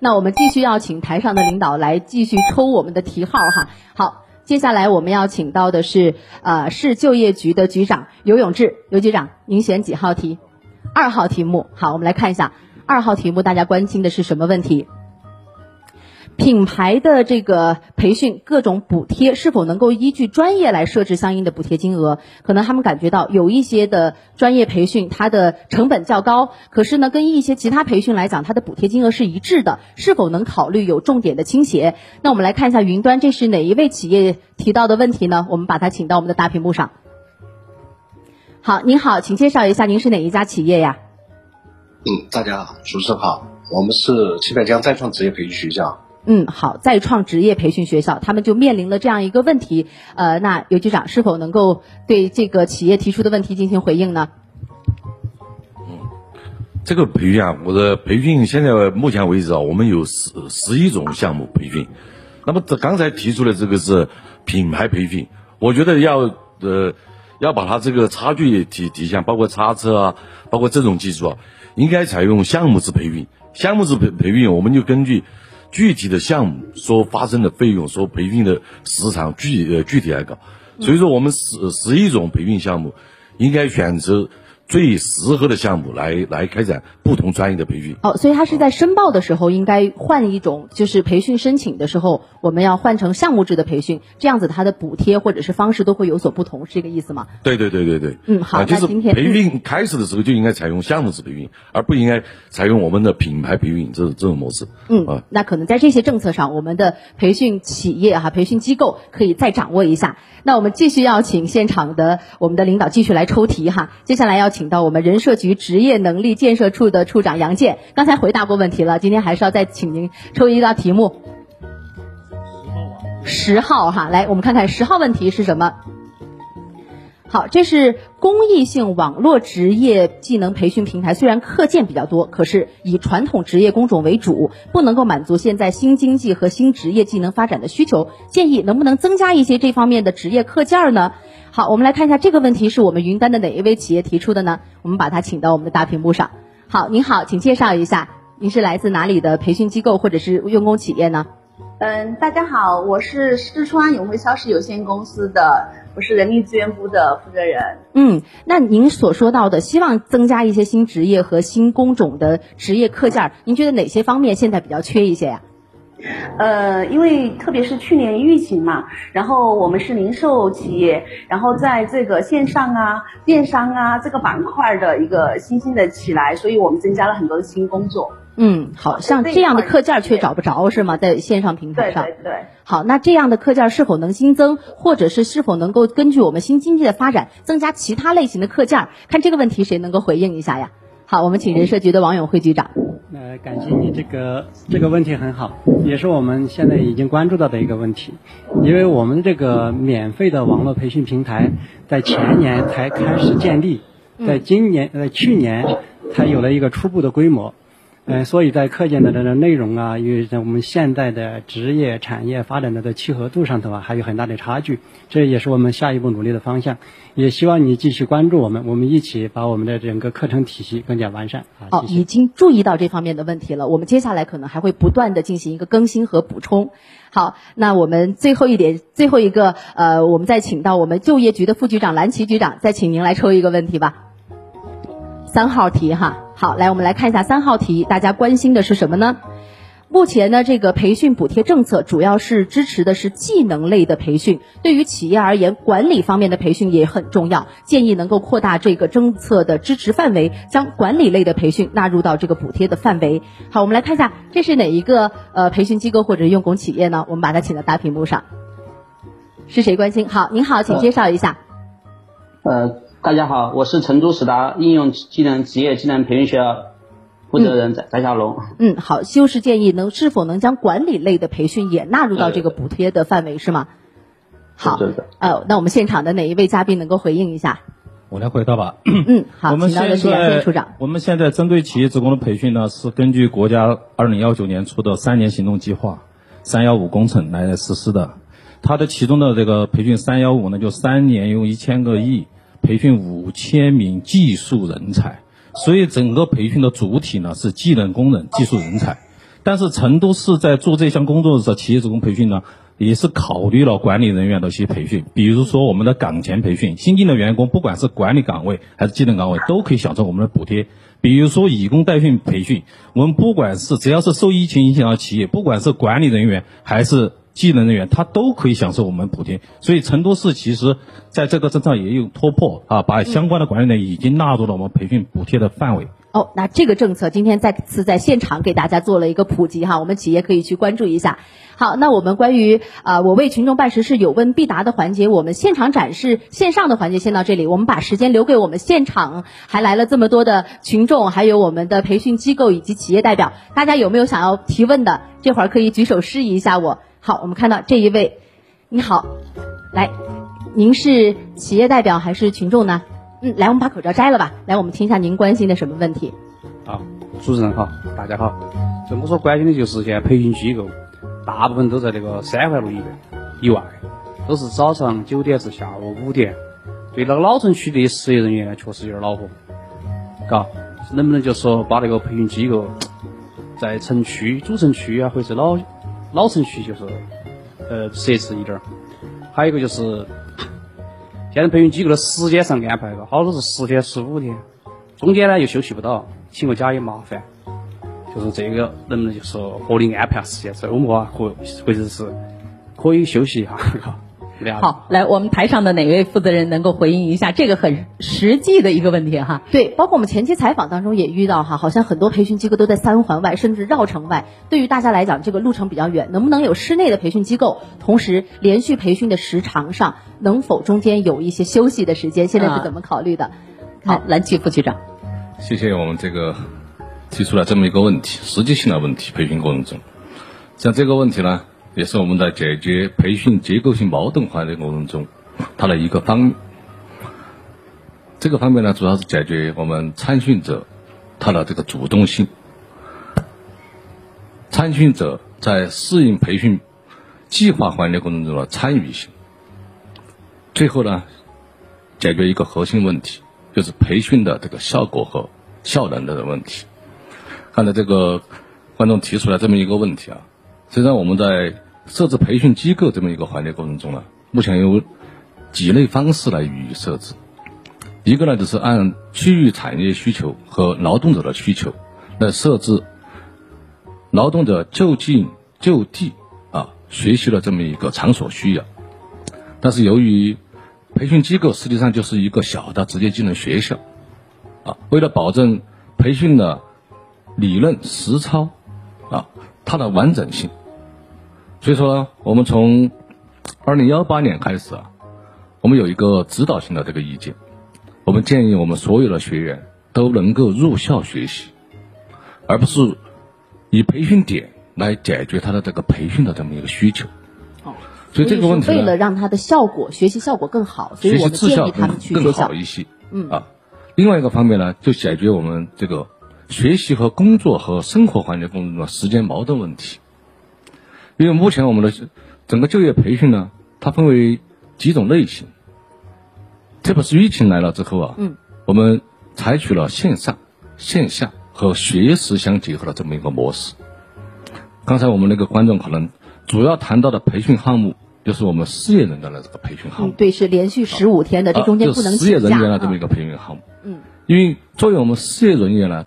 那我们继续要请台上的领导来继续抽我们的题号哈。好，接下来我们要请到的是呃市就业局的局长游永志，游局长，您选几号题？二号题目。好，我们来看一下二号题目，大家关心的是什么问题？品牌的这个培训各种补贴是否能够依据专业来设置相应的补贴金额？可能他们感觉到有一些的专业培训它的成本较高，可是呢，跟一些其他培训来讲，它的补贴金额是一致的，是否能考虑有重点的倾斜？那我们来看一下云端，这是哪一位企业提到的问题呢？我们把它请到我们的大屏幕上。好，您好，请介绍一下您是哪一家企业呀？嗯，大家好，主持人好，我们是七百江再创职业培训学校。嗯，好，再创职业培训学校，他们就面临了这样一个问题，呃，那尤局长是否能够对这个企业提出的问题进行回应呢？嗯，这个培训啊，我的培训现在目前为止啊，我们有十十一种项目培训。那么这刚才提出的这个是品牌培训，我觉得要呃要把它这个差距体体现，包括叉车啊，包括这种技术啊，应该采用项目制培训。项目制培培训，我们就根据。具体的项目所发生的费用，所培训的时长具呃具体来搞，所以说我们十十一种培训项目，应该选择。最适合的项目来来开展不同专业的培训。哦，所以他是在申报的时候应该换一种，就是培训申请的时候，我们要换成项目制的培训，这样子它的补贴或者是方式都会有所不同，是这个意思吗？对对对对对。嗯，好，就是培训开始的时候就应该采用项目制培训，而不应该采用我们的品牌培训这这种模式。嗯，那可能在这些政策上，我们的培训企业哈、培训机构可以再掌握一下。那我们继续要请现场的我们的领导继续来抽题哈。接下来要请请到我们人社局职业能力建设处的处长杨健，刚才回答过问题了，今天还是要再请您抽一道题目。十号哈，来我们看看十号问题是什么。好，这是公益性网络职业技能培训平台。虽然课件比较多，可是以传统职业工种为主，不能够满足现在新经济和新职业技能发展的需求。建议能不能增加一些这方面的职业课件呢？好，我们来看一下这个问题是我们云端的哪一位企业提出的呢？我们把它请到我们的大屏幕上。好，您好，请介绍一下，您是来自哪里的培训机构或者是用工企业呢？嗯，大家好，我是四川永辉超市有限公司的，我是人力资源部的负责人。嗯，那您所说到的希望增加一些新职业和新工种的职业课件，您觉得哪些方面现在比较缺一些呀？呃，因为特别是去年疫情嘛，然后我们是零售企业，然后在这个线上啊、电商啊这个板块的一个新兴的起来，所以我们增加了很多的新工作。嗯，好像这样的课件却找不着是吗？在线上平台上。对对对。好，那这样的课件是否能新增，或者是是否能够根据我们新经济的发展增加其他类型的课件？看这个问题谁能够回应一下呀？好，我们请人社局的王永辉局长。呃，感谢你这个这个问题很好，也是我们现在已经关注到的一个问题，因为我们这个免费的网络培训平台在前年才开始建立，在今年呃去年才有了一个初步的规模。嗯，所以在课件的这个内容啊，与我们现在的职业产业发展的的契合度上头啊，还有很大的差距。这也是我们下一步努力的方向。也希望你继续关注我们，我们一起把我们的整个课程体系更加完善。哦，已经注意到这方面的问题了。我们接下来可能还会不断的进行一个更新和补充。好，那我们最后一点，最后一个，呃，我们再请到我们就业局的副局长蓝旗局长，再请您来抽一个问题吧。三号题哈。好，来我们来看一下三号题，大家关心的是什么呢？目前呢，这个培训补贴政策主要是支持的是技能类的培训，对于企业而言，管理方面的培训也很重要。建议能够扩大这个政策的支持范围，将管理类的培训纳入到这个补贴的范围。好，我们来看一下，这是哪一个呃培训机构或者用工企业呢？我们把它请到大屏幕上，是谁关心？好，您好，请介绍一下。呃。大家好，我是成都史达应用技能职业技能培训学校负责人翟翟小龙。嗯，好，修饰建议能是否能将管理类的培训也纳入到这个补贴的范围是吗？好，呃，那我们现场的哪一位嘉宾能够回应一下？我来回答吧。嗯，好，请到的是杨建处长。我们现在针对企业职工的培训呢，是根据国家二零幺九年出的三年行动计划“三幺五”工程来实施的。它的其中的这个培训“三幺五”呢，就三年用一千个亿。培训五千名技术人才，所以整个培训的主体呢是技能工人、技术人才。但是成都市在做这项工作的时候，企业职工培训呢，也是考虑了管理人员的一些培训，比如说我们的岗前培训，新进的员工不管是管理岗位还是技能岗位，都可以享受我们的补贴。比如说以工代训培训，我们不管是只要是受疫情影响的企业，不管是管理人员还是技能人员，他都可以享受我们补贴。所以成都市其实在这个政策也有突破啊，把相关的管理人员已经纳入了我们培训补贴的范围。哦，那这个政策今天再次在现场给大家做了一个普及哈，我们企业可以去关注一下。好，那我们关于啊、我为群众办实事有问必答的环节，我们现场展示线上的环节先到这里，我们把时间留给我们现场还来了这么多的群众，还有我们的培训机构以及企业代表，大家有没有想要提问的？这会儿可以举手示意一下我。好，我们看到这一位，你好，来，您是企业代表还是群众呢？嗯，来，我们把口罩摘了吧。来，我们听一下您关心的什么问题？啊，主持人好，大家好。这我所关心的就是现在培训机构，大部分都在这个三环路以外以外，都是早上九点至下午五点。对那个老城区的失业人员，确实有点恼火，嘎，能不能就说把那个培训机构在城区、主城区啊，或者老老城区，就是呃设置一点儿。还有一个就是，现在培训机构的时间上安排个，好多是十天、十五天，中间呢又休息不到，请个假也麻烦。就是这个能不能就是合理安排下时间？周末啊，或或者是可以休息一下，嘎。好，来，我们台上的哪位负责人能够回应一下这个很实际的一个问题哈？对，包括我们前期采访当中也遇到哈，好像很多培训机构都在三环外，甚至绕城外。对于大家来讲，这个路程比较远，能不能有室内的培训机构？同时，连续培训的时长上，能否中间有一些休息的时间？现在是怎么考虑的？好，蓝旗副局长，谢谢我们这个提出了这么一个问题，实际性的问题，培训过程中，像这个问题呢，也是我们在解决培训结构性矛盾环节过程中，它的一个方。这个方面呢，主要是解决我们参训者他的这个主动性，参训者在适应培训计划环节过程中的参与性。最后呢，解决一个核心问题，就是培训的这个效果和效能的问题。刚才这个观众提出来这么一个问题啊，实际上我们在设置培训机构这么一个环节过程中呢，目前有几类方式来予以设置。一个呢，就是按区域产业需求和劳动者的需求来设置劳动者就近就地啊学习的这么一个场所需要。但是由于培训机构实际上就是一个小的职业技能学校，啊，为了保证培训的理论实操啊它的完整性，所以说呢，我们从二零幺八年开始啊，我们有一个指导性的这个意见，我们建议我们所有的学员都能够入校学习，而不是以培训点来解决他的这个培训的这么一个需求。哦，所以这个问题为了，让他的效果学习效果更好，所以学我们建习效更议他们去学校更好。一些。嗯啊，另外一个方面呢，就解决我们这个学习和工作和生活环节过程中的时间矛盾问题。因为目前我们的整个就业培训呢，它分为几种类型。特别是疫情来了之后啊，嗯，我们采取了线上、线下和学时相结合的这么一个模式。刚才我们那个观众可能主要谈到的培训项目，就是我们事业人员的这个培训项目嗯，。对，是连续十五天的，这中间啊不能就事业。人员的这么一啊个培训项目。嗯，因为作为我们事业人员呢，